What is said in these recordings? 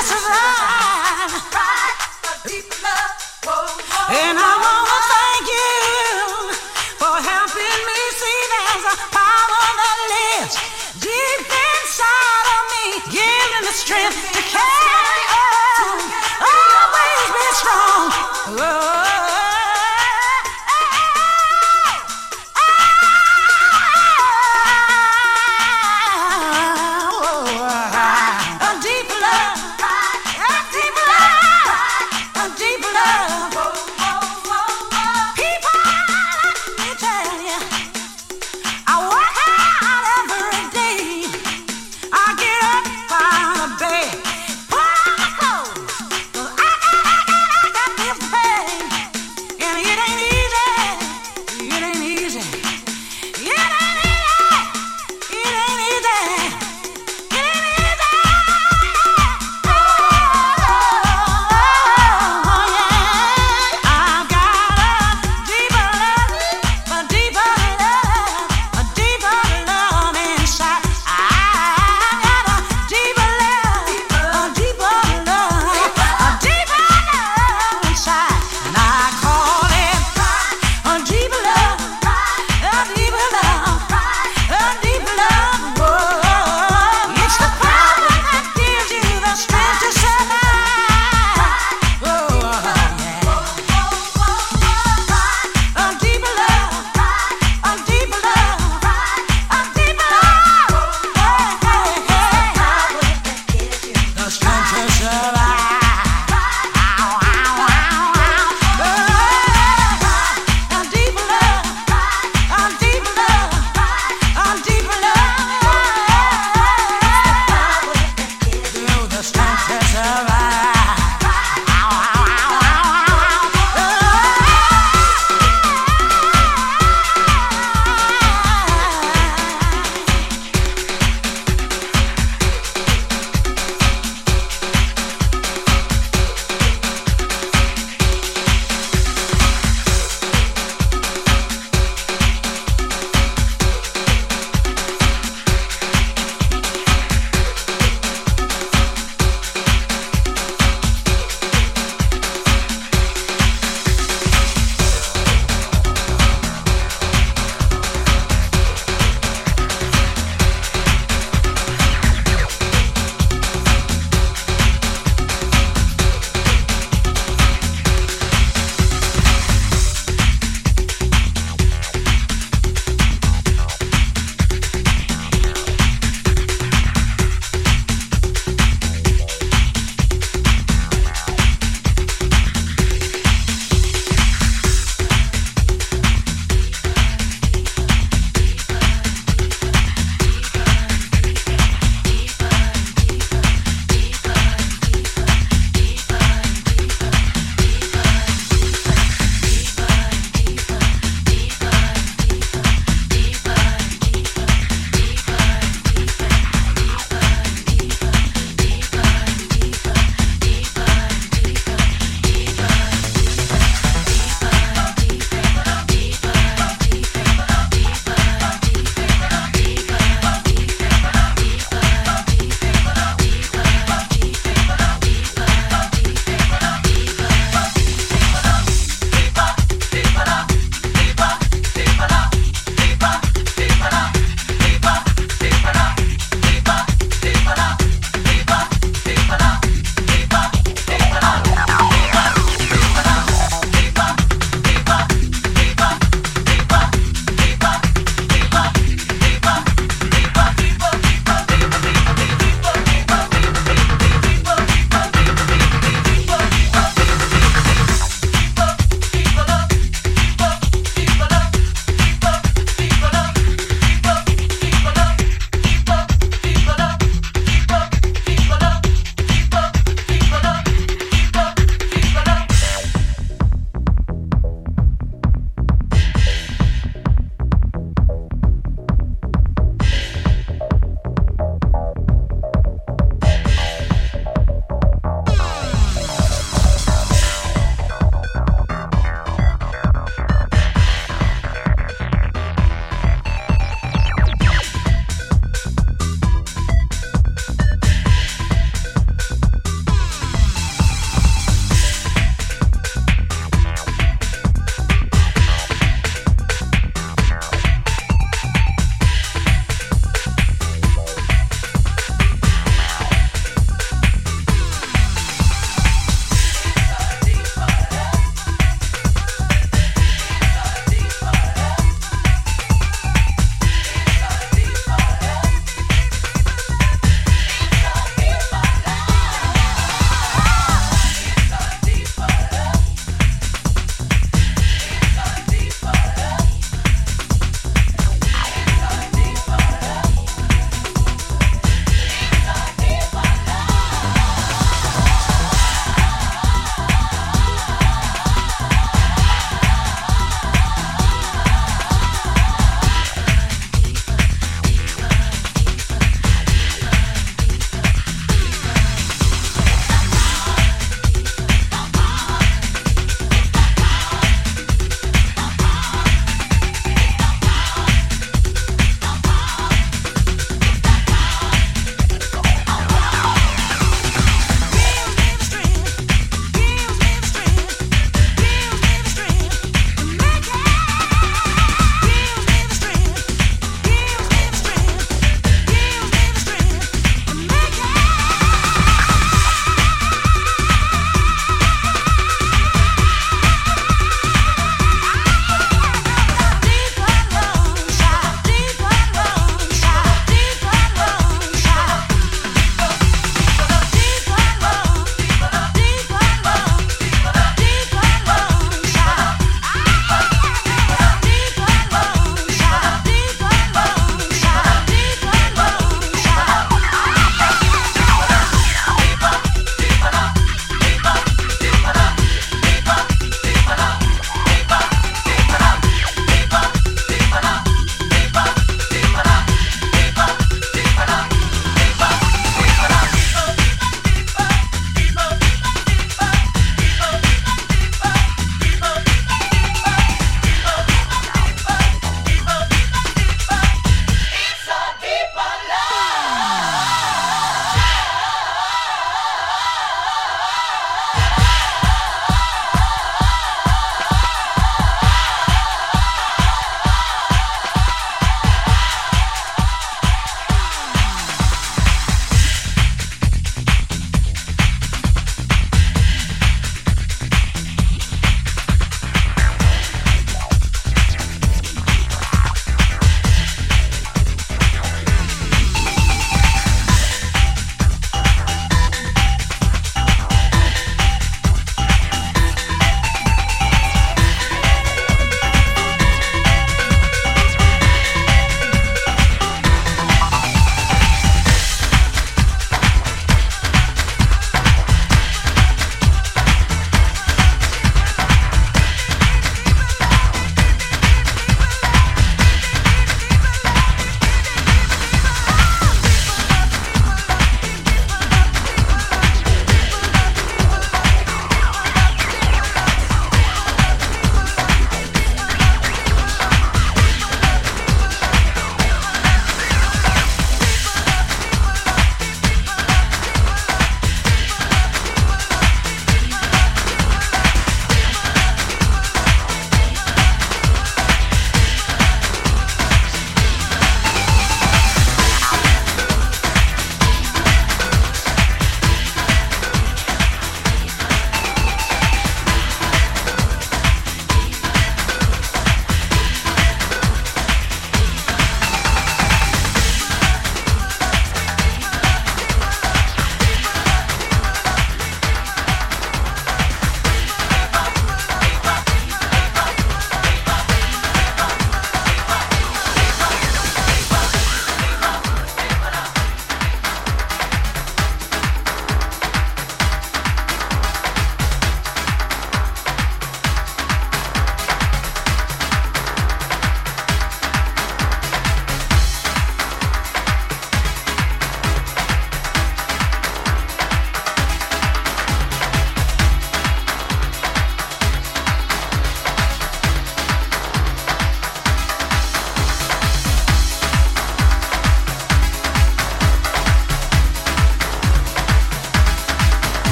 That's right.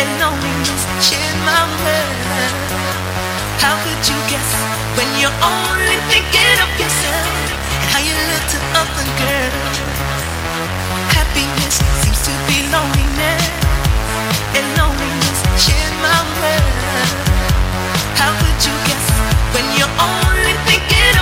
and loneliness my. How could you guess when you're only thinking of yourself and how you look to other girls? Happiness seems to be loneliness and loneliness my. How could you guess when you're only thinking